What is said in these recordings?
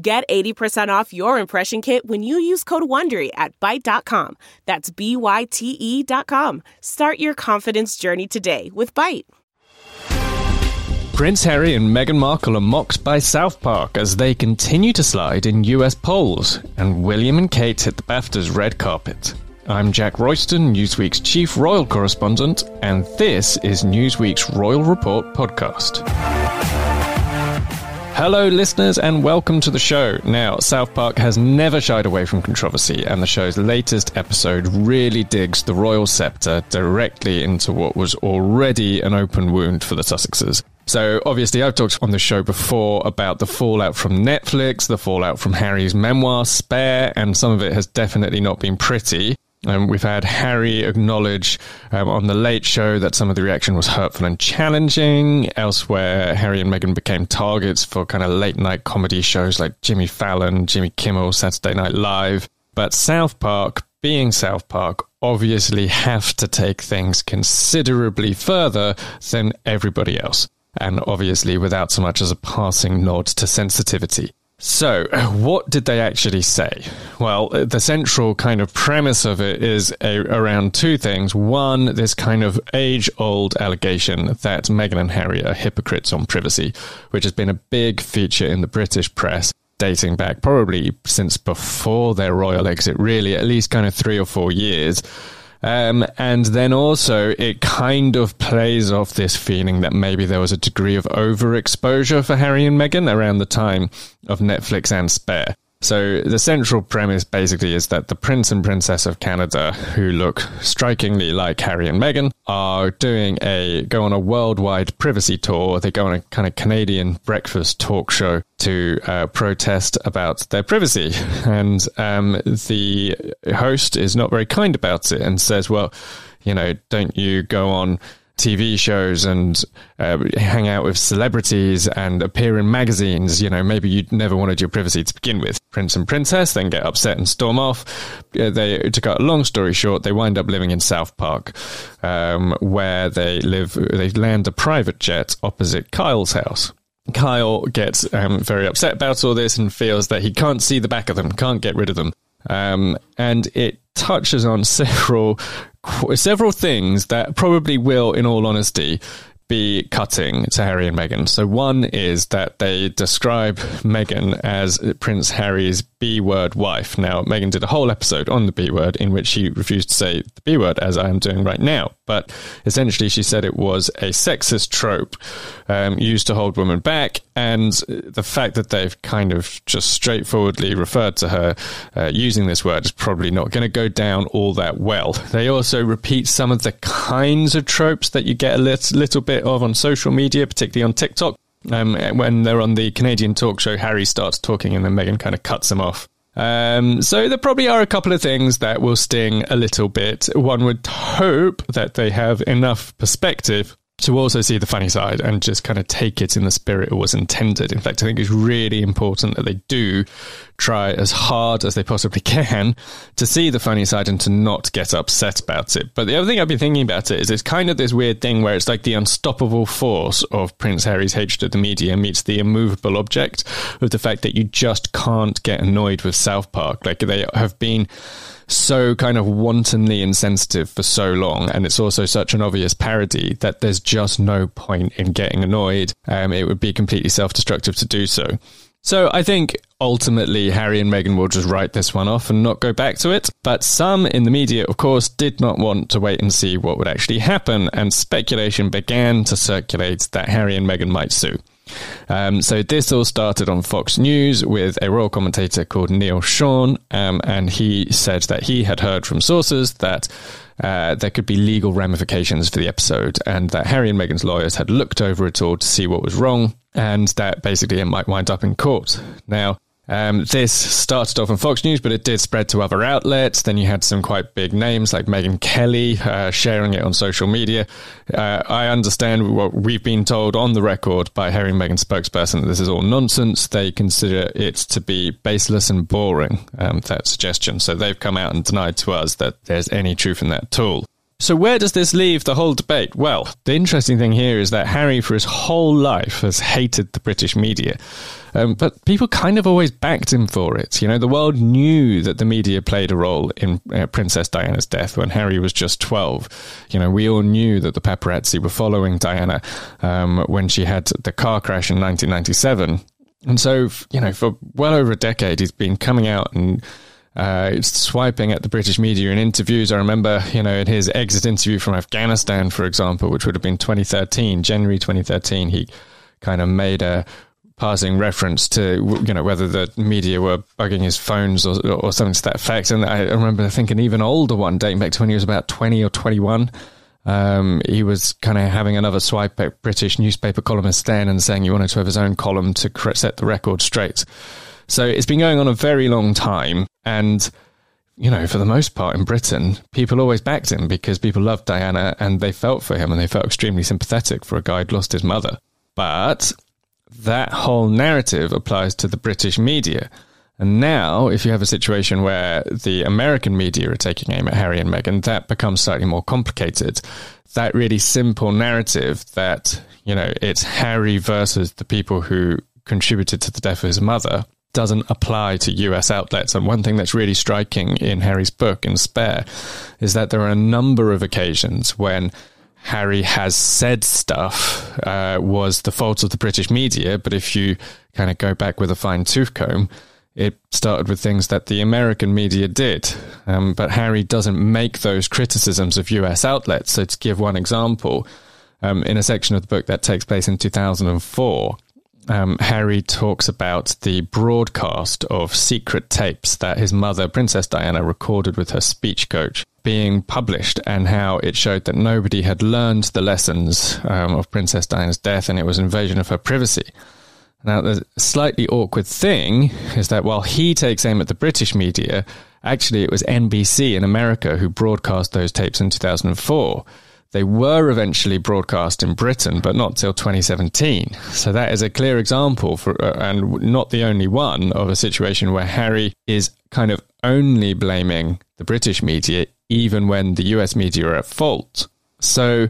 Get 80% off your impression kit when you use code WONDERY at Byte.com. That's B-Y-T-E dot com. Start your confidence journey today with Byte. Prince Harry and Meghan Markle are mocked by South Park as they continue to slide in US polls, and William and Kate hit the BAFTA's red carpet. I'm Jack Royston, Newsweek's chief royal correspondent, and this is Newsweek's Royal Report podcast. Hello, listeners, and welcome to the show. Now, South Park has never shied away from controversy, and the show's latest episode really digs the royal scepter directly into what was already an open wound for the Sussexes. So, obviously, I've talked on the show before about the fallout from Netflix, the fallout from Harry's memoir, Spare, and some of it has definitely not been pretty. Um, we've had Harry acknowledge um, on the Late Show that some of the reaction was hurtful and challenging. Elsewhere, Harry and Meghan became targets for kind of late night comedy shows like Jimmy Fallon, Jimmy Kimmel, Saturday Night Live. But South Park, being South Park, obviously have to take things considerably further than everybody else. And obviously, without so much as a passing nod to sensitivity. So, what did they actually say? Well, the central kind of premise of it is a, around two things. One, this kind of age old allegation that Meghan and Harry are hypocrites on privacy, which has been a big feature in the British press dating back probably since before their royal exit, really, at least kind of three or four years. Um, and then also, it kind of plays off this feeling that maybe there was a degree of overexposure for Harry and Meghan around the time of Netflix and Spare. So the central premise basically is that the Prince and Princess of Canada, who look strikingly like Harry and Meghan, are doing a go on a worldwide privacy tour. They go on a kind of Canadian breakfast talk show to uh, protest about their privacy, and um, the host is not very kind about it and says, "Well, you know, don't you go on." TV shows and uh, hang out with celebrities and appear in magazines. You know, maybe you never wanted your privacy to begin with. Prince and Princess then get upset and storm off. Uh, they, to cut a long story short, they wind up living in South Park, um, where they live. They land a private jet opposite Kyle's house. Kyle gets um, very upset about all this and feels that he can't see the back of them, can't get rid of them. Um, and it touches on several several things that probably will, in all honesty, be cutting to Harry and Meghan. So one is that they describe Meghan as Prince Harry's B word wife. Now, Meghan did a whole episode on the B word in which she refused to say the B word, as I am doing right now. But essentially, she said it was a sexist trope um, used to hold women back. And the fact that they've kind of just straightforwardly referred to her uh, using this word is probably not going to go down all that well. They also repeat some of the kinds of tropes that you get a little, little bit of on social media, particularly on TikTok. Um, when they're on the Canadian talk show, Harry starts talking and then Meghan kind of cuts him off. Um, so there probably are a couple of things that will sting a little bit. One would hope that they have enough perspective to also see the funny side and just kind of take it in the spirit it was intended. In fact, I think it's really important that they do try as hard as they possibly can to see the funny side and to not get upset about it. But the other thing I've been thinking about it is it's kind of this weird thing where it's like the unstoppable force of Prince Harry's hatred of the media meets the immovable object of the fact that you just can't get annoyed with South Park. Like they have been so kind of wantonly insensitive for so long, and it's also such an obvious parody that there's just no point in getting annoyed. Um, it would be completely self destructive to do so. So I think ultimately Harry and Meghan will just write this one off and not go back to it. But some in the media, of course, did not want to wait and see what would actually happen, and speculation began to circulate that Harry and Meghan might sue. Um, so this all started on Fox News with a royal commentator called Neil Sean, um, and he said that he had heard from sources that uh, there could be legal ramifications for the episode, and that Harry and Meghan's lawyers had looked over it all to see what was wrong, and that basically it might wind up in court. Now, Um, this started off on Fox News, but it did spread to other outlets. Then you had some quite big names like Megyn Kelly uh, sharing it on social media. Uh, I understand what we've been told on the record by Harry and Meghan spokesperson that this is all nonsense. They consider it to be baseless and boring, um, that suggestion. So they've come out and denied to us that there's any truth in that at all. So, where does this leave the whole debate? Well, the interesting thing here is that Harry, for his whole life, has hated the British media. Um, but people kind of always backed him for it. You know, the world knew that the media played a role in uh, Princess Diana's death when Harry was just 12. You know, we all knew that the paparazzi were following Diana um, when she had the car crash in 1997. And so, you know, for well over a decade, he's been coming out and uh, swiping at the British media in interviews. I remember, you know, in his exit interview from Afghanistan, for example, which would have been 2013, January 2013, he kind of made a passing reference to, you know, whether the media were bugging his phones or, or something to that effect. And I remember I think an even older one, dating back to when he was about 20 or 21. Um, he was kind of having another swipe at British newspaper columnist then and saying he wanted to have his own column to set the record straight. So it's been going on a very long time. And, you know, for the most part in Britain, people always backed him because people loved Diana and they felt for him and they felt extremely sympathetic for a guy who'd lost his mother. But that whole narrative applies to the British media. And now, if you have a situation where the American media are taking aim at Harry and Meghan, that becomes slightly more complicated. That really simple narrative that, you know, it's Harry versus the people who contributed to the death of his mother doesn't apply to US outlets. And one thing that's really striking in Harry's book, in Spare, is that there are a number of occasions when Harry has said stuff uh, was the fault of the British media, but if you kind of go back with a fine tooth comb, it started with things that the American media did. Um, but Harry doesn't make those criticisms of US outlets. So, to give one example, um, in a section of the book that takes place in 2004, um, Harry talks about the broadcast of secret tapes that his mother, Princess Diana, recorded with her speech coach being published and how it showed that nobody had learned the lessons um, of Princess Diana's death and it was an invasion of her privacy. Now, the slightly awkward thing is that while he takes aim at the British media, actually it was NBC in America who broadcast those tapes in 2004. They were eventually broadcast in Britain, but not till 2017. So that is a clear example, for, uh, and not the only one, of a situation where Harry is kind of only blaming the British media, even when the US media are at fault. So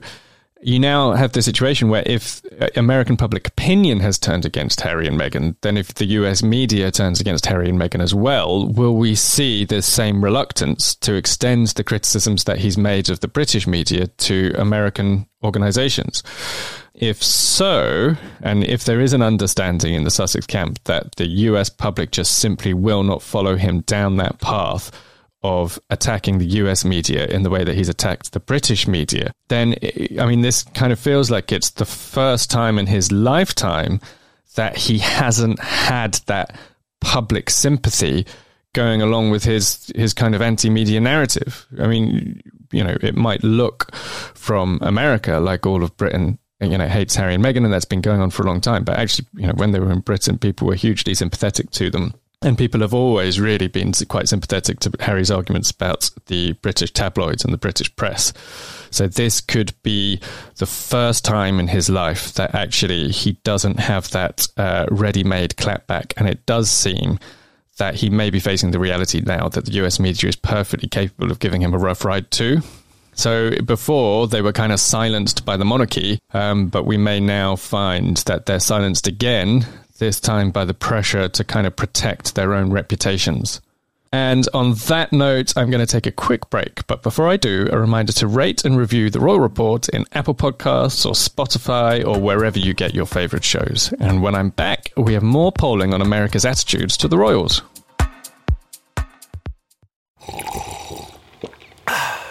you now have the situation where if uh, American public opinion has turned against Harry and Meghan, then if the US media turns against Harry and Meghan as well, will we see the same reluctance to extend the criticisms that he's made of the British media to American organizations? If so, and if there is an understanding in the Sussex camp that the US public just simply will not follow him down that path, of attacking the US media in the way that he's attacked the British media, then, I mean, this kind of feels like it's the first time in his lifetime that he hasn't had that public sympathy going along with his his kind of anti-media narrative. I mean, you know, it might look from America like all of Britain you know hates Harry and Meghan and that's been going on for a long time, but actually, you know, when they were in Britain people were hugely sympathetic to them and people have always really been quite sympathetic to Harry's arguments about the British tabloids and the British press. So this could be the first time in his life that actually he doesn't have that uh, ready-made clapback, and it does seem that he may be facing the reality now that the US media is perfectly capable of giving him a rough ride too. So before they were kind of silenced by the monarchy, um, but we may now find that they're silenced again this time by the pressure to kind of protect their own reputations. And on that note, I'm going to take a quick break. But before I do, a reminder to rate and review The Royal Report in Apple Podcasts or Spotify or wherever you get your favorite shows. And when I'm back, we have more polling on America's attitudes to the Royals.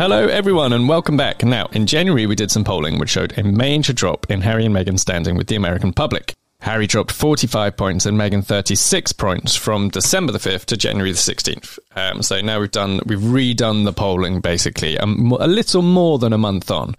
Hello, everyone, and welcome back. Now, in January, we did some polling which showed a major drop in Harry and Meghan standing with the American public. Harry dropped 45 points and Meghan 36 points from December the 5th to January the 16th. Um, so now we've done, we've redone the polling basically a, a little more than a month on.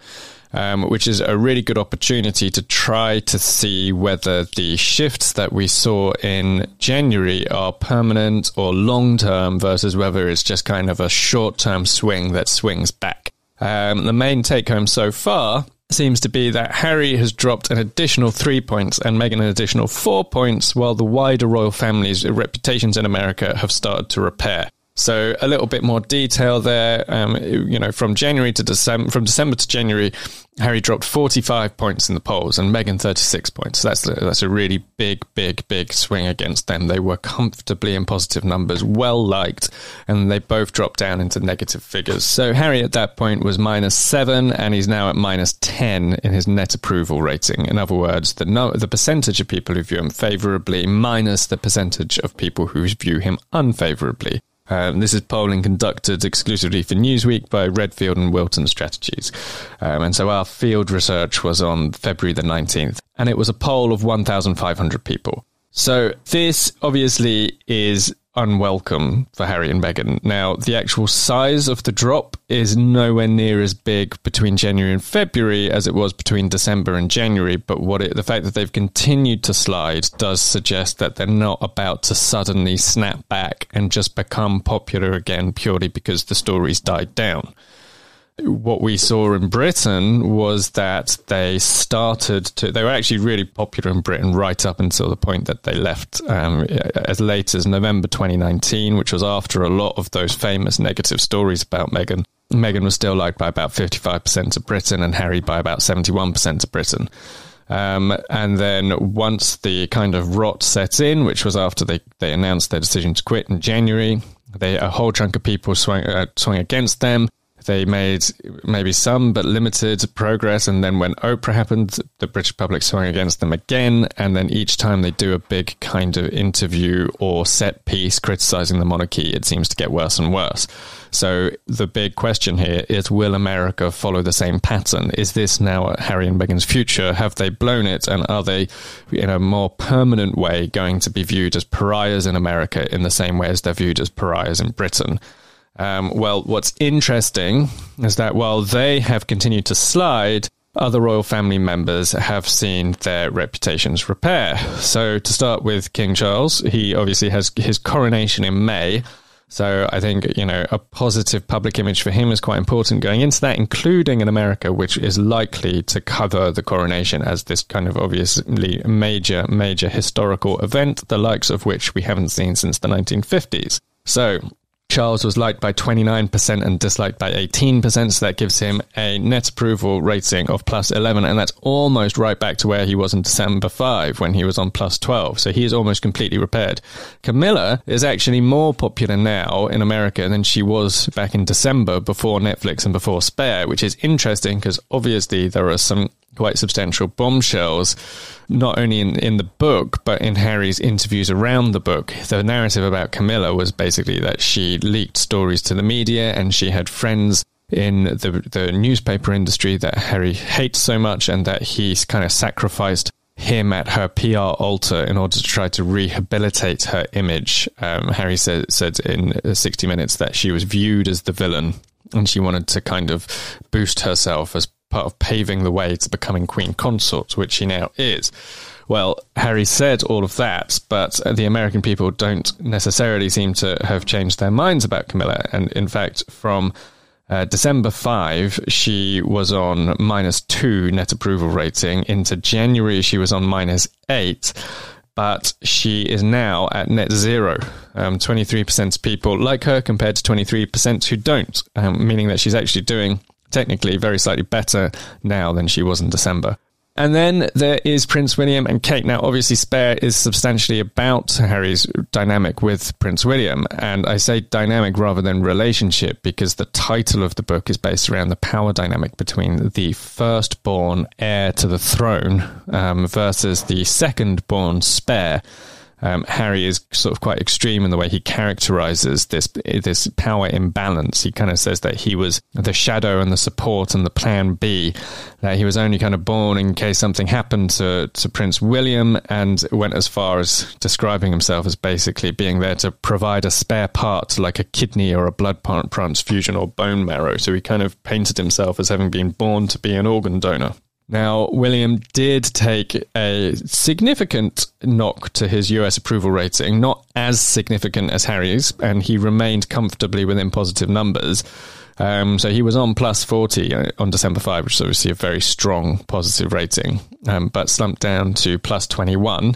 Um, which is a really good opportunity to try to see whether the shifts that we saw in January are permanent or long term versus whether it's just kind of a short term swing that swings back. Um, the main take home so far seems to be that Harry has dropped an additional three points and Meghan an additional four points, while the wider royal family's reputations in America have started to repair. So a little bit more detail there. Um, you know, from January to December, from December to January, Harry dropped 45 points in the polls and Meghan 36 points. So That's a, that's a really big, big, big swing against them. They were comfortably in positive numbers, well liked, and they both dropped down into negative figures. So Harry at that point was minus seven, and he's now at minus 10 in his net approval rating. In other words, the no, the percentage of people who view him favorably minus the percentage of people who view him unfavorably. Um, this is polling conducted exclusively for Newsweek by Redfield and Wilton Strategies. Um, and so our field research was on February the 19th, and it was a poll of 1,500 people. So this obviously is unwelcome for Harry and Meghan. Now, the actual size of the drop is nowhere near as big between January and February as it was between December and January, but what it, the fact that they've continued to slide does suggest that they're not about to suddenly snap back and just become popular again purely because the stories died down what we saw in Britain was that they started to, they were actually really popular in Britain right up until the point that they left um, as late as November 2019, which was after a lot of those famous negative stories about Meghan. Meghan was still liked by about 55% of Britain and Harry by about 71% of Britain. Um, and then once the kind of rot set in, which was after they, they announced their decision to quit in January, they, a whole chunk of people swung, uh, swung against them. They made maybe some but limited progress, and then when Oprah happened, the British public swung against them again. And then each time they do a big kind of interview or set piece criticizing the monarchy, it seems to get worse and worse. So the big question here is: Will America follow the same pattern? Is this now Harry and Meghan's future? Have they blown it, and are they, in a more permanent way, going to be viewed as pariahs in America in the same way as they're viewed as pariahs in Britain? Um, well, what's interesting is that while they have continued to slide, other royal family members have seen their reputations repair. So, to start with King Charles, he obviously has his coronation in May. So, I think, you know, a positive public image for him is quite important going into that, including in America, which is likely to cover the coronation as this kind of obviously major, major historical event, the likes of which we haven't seen since the 1950s. So, Charles was liked by 29% and disliked by 18%, so that gives him a net approval rating of plus 11, and that's almost right back to where he was in December 5 when he was on plus 12, so he is almost completely repaired. Camilla is actually more popular now in America than she was back in December before Netflix and before Spare, which is interesting because obviously there are some quite substantial bombshells, not only in, in the book, but in Harry's interviews around the book. The narrative about Camilla was basically that she leaked stories to the media and she had friends in the, the newspaper industry that Harry hates so much and that he's kind of sacrificed him at her PR altar in order to try to rehabilitate her image. Um, Harry said, said in 60 Minutes that she was viewed as the villain and she wanted to kind of boost herself as part of paving the way to becoming queen consort, which she now is. Well, Harry said all of that, but the American people don't necessarily seem to have changed their minds about Camilla. And in fact, from Uh, December 5, she was on minus 2 net approval rating. Into January, she was on minus 8 but she is now at net zero. Um, 23% of people like her compared to 23% who don't, um, meaning that she's actually doing technically very slightly better now than she was in December. And then there is Prince William and Kate. Now, obviously, Spare is substantially about Harry's dynamic with Prince William. And I say dynamic rather than relationship because the title of the book is based around the power dynamic between the firstborn heir to the throne um, versus the second-born Spare um, Harry is sort of quite extreme in the way he characterizes this this power imbalance. He kind of says that he was the shadow and the support and the plan B. That he was only kind of born in case something happened to, to Prince William, and went as far as describing himself as basically being there to provide a spare part, like a kidney or a blood transfusion or bone marrow. So he kind of painted himself as having been born to be an organ donor. Now, William did take a significant knock to his US approval rating, not as significant as Harry's, and he remained comfortably within positive numbers. Um, so he was on plus 40 uh, on December 5, which is obviously a very strong positive rating, um, but slumped down to plus 21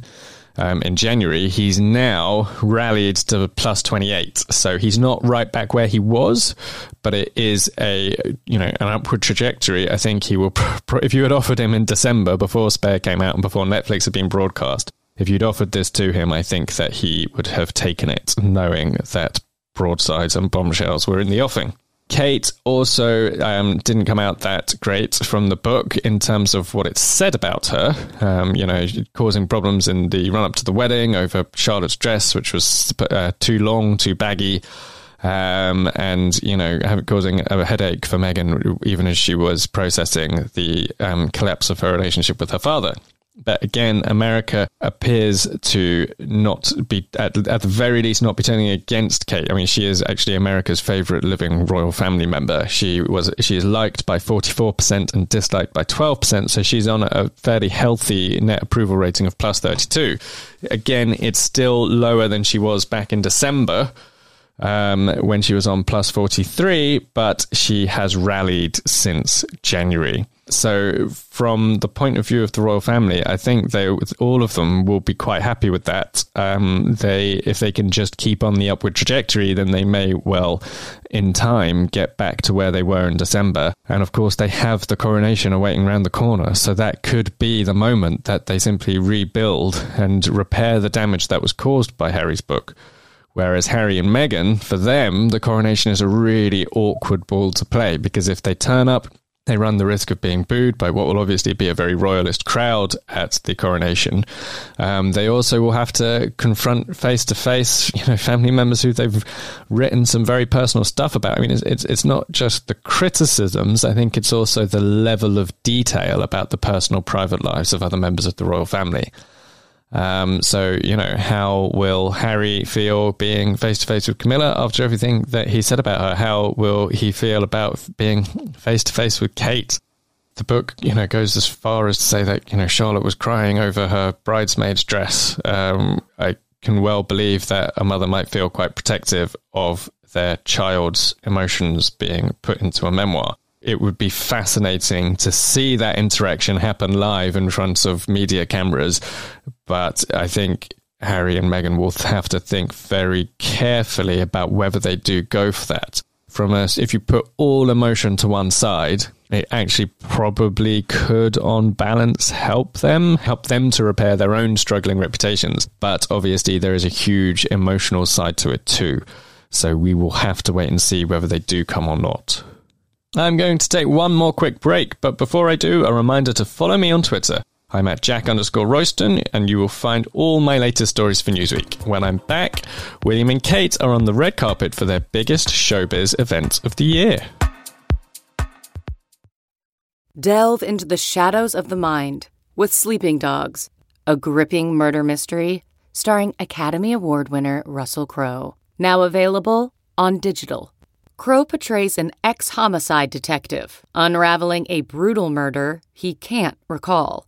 um, in January, he's now rallied to plus 28. So he's not right back where he was, but it is a you know an upward trajectory. I think he will. If you had offered him in December before Spare came out and before Netflix had been broadcast, if you'd offered this to him, I think that he would have taken it, knowing that broadsides and bombshells were in the offing. Kate also um, didn't come out that great from the book in terms of what it said about her. Um, you know, causing problems in the run up to the wedding over Charlotte's dress, which was uh, too long, too baggy. Um, and you know, causing a headache for Meghan, even as she was processing the um, collapse of her relationship with her father. But again, America appears to not be, at, at the very least, not be turning against Kate. I mean, she is actually America's favorite living royal family member. She was she is liked by forty four percent and disliked by twelve percent. So she's on a fairly healthy net approval rating of plus thirty two. Again, it's still lower than she was back in December um, when she was on plus 43, but she has rallied since January. So, from the point of view of the royal family, I think they all of them will be quite happy with that. Um, they, if they can just keep on the upward trajectory, then they may well, in time, get back to where they were in December. And of course, they have the coronation awaiting around the corner, so that could be the moment that they simply rebuild and repair the damage that was caused by Harry's book. Whereas Harry and Meghan, for them, the coronation is a really awkward ball to play because if they turn up, they run the risk of being booed by what will obviously be a very royalist crowd at the coronation. Um, they also will have to confront face to face, you know, family members who they've written some very personal stuff about. I mean, it's, it's, it's not just the criticisms. I think it's also the level of detail about the personal, private lives of other members of the royal family. Um, so, you know, how will Harry feel being face to face with Camilla after everything that he said about her? How will he feel about being face to face with Kate? The book, you know, goes as far as to say that, you know, Charlotte was crying over her bridesmaid's dress. Um, I can well believe that a mother might feel quite protective of their child's emotions being put into a memoir it would be fascinating to see that interaction happen live in front of media cameras. But I think Harry and Meghan will have to think very carefully about whether they do go for that. From us, if you put all emotion to one side, it actually probably could, on balance, help them, help them to repair their own struggling reputations. But obviously, there is a huge emotional side to it too. So we will have to wait and see whether they do come or not. I'm going to take one more quick break, but before I do, a reminder to follow me on Twitter. I'm at Jack underscore Royston, and you will find all my latest stories for Newsweek. When I'm back, William and Kate are on the red carpet for their biggest showbiz event of the year. Delve into the shadows of the mind with Sleeping Dogs, a gripping murder mystery starring Academy Award winner Russell Crowe. Now available on digital. Crowe portrays an ex homicide detective unraveling a brutal murder he can't recall.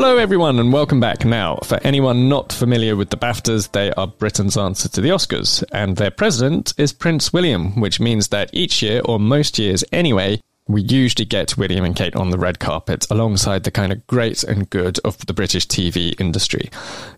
Hello, everyone, and welcome back. Now, for anyone not familiar with the BAFTAs, they are Britain's answer to the Oscars, and their president is Prince William, which means that each year, or most years anyway, we usually get William and Kate on the red carpet alongside the kind of great and good of the British TV industry.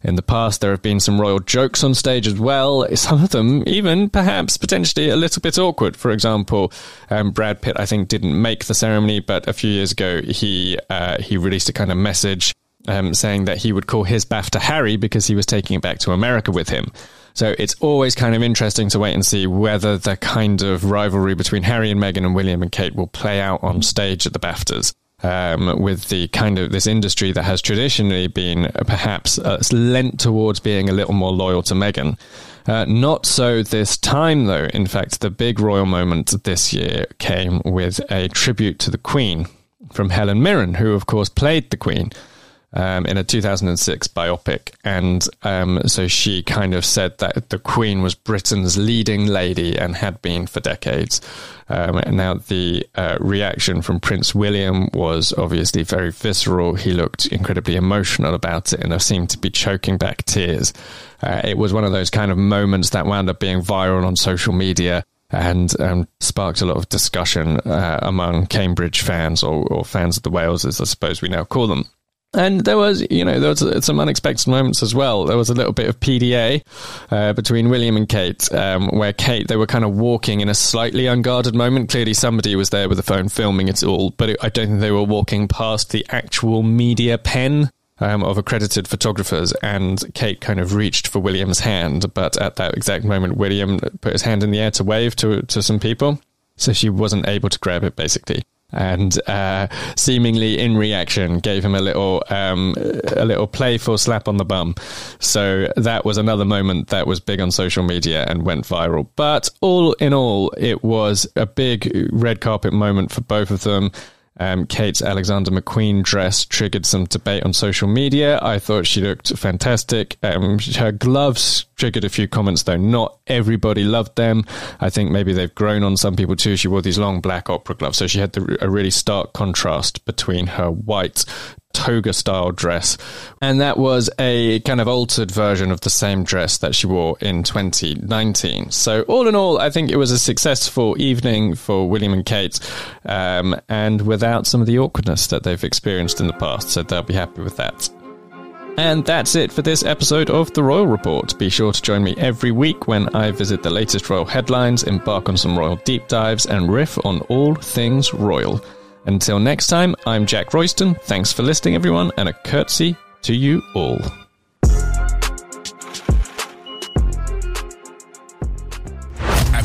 In the past, there have been some royal jokes on stage as well, some of them even perhaps potentially a little bit awkward. For example, um, Brad Pitt, I think, didn't make the ceremony, but a few years ago, he, uh, he released a kind of message um, saying that he would call his BAFTA Harry because he was taking it back to America with him. So it's always kind of interesting to wait and see whether the kind of rivalry between Harry and Meghan and William and Kate will play out on stage at the BAFTAs. Um, with the kind of this industry that has traditionally been perhaps uh, lent towards being a little more loyal to Meghan. Uh, not so this time, though. In fact, the big royal moment this year came with a tribute to the Queen from Helen Mirren, who, of course, played the Queen um, in a 2006 biopic. And um, so she kind of said that the Queen was Britain's leading lady and had been for decades. Um, and now the uh, reaction from Prince William was obviously very visceral. He looked incredibly emotional about it and seemed to be choking back tears. Uh, it was one of those kind of moments that wound up being viral on social media and um, sparked a lot of discussion uh, among Cambridge fans or, or, fans of the Wales, as I suppose we now call them. And there was, you know, there was some unexpected moments as well. There was a little bit of PDA uh, between William and Kate, um, where Kate they were kind of walking in a slightly unguarded moment. Clearly, somebody was there with a the phone filming it all, but it, I don't think they were walking past the actual media pen um, of accredited photographers. And Kate kind of reached for William's hand, but at that exact moment, William put his hand in the air to wave to to some people, so she wasn't able to grab it, basically and uh, seemingly in reaction gave him a little um, a little playful slap on the bum. So that was another moment that was big on social media and went viral. But all in all, it was a big red carpet moment for both of them. Um, Kate's Alexander McQueen dress triggered some debate on social media. I thought she looked fantastic. Um, her gloves triggered a few comments, though. Not everybody loved them. I think maybe they've grown on some people too. She wore these long black opera gloves, so she had the, a really stark contrast between her white toga style dress. And that was a kind of altered version of the same dress that she wore in 2019. So, all in all, I think it was a successful evening for William and Kate, um, and without some of the awkwardness that they've experienced in the past. So, they'll be happy with that. And that's it for this episode of The Royal Report. Be sure to join me every week when I visit the latest royal headlines, embark on some royal deep dives, and riff on all things royal. Until next time, I'm Jack Royston. Thanks for listening, everyone, and a curtsy to you all.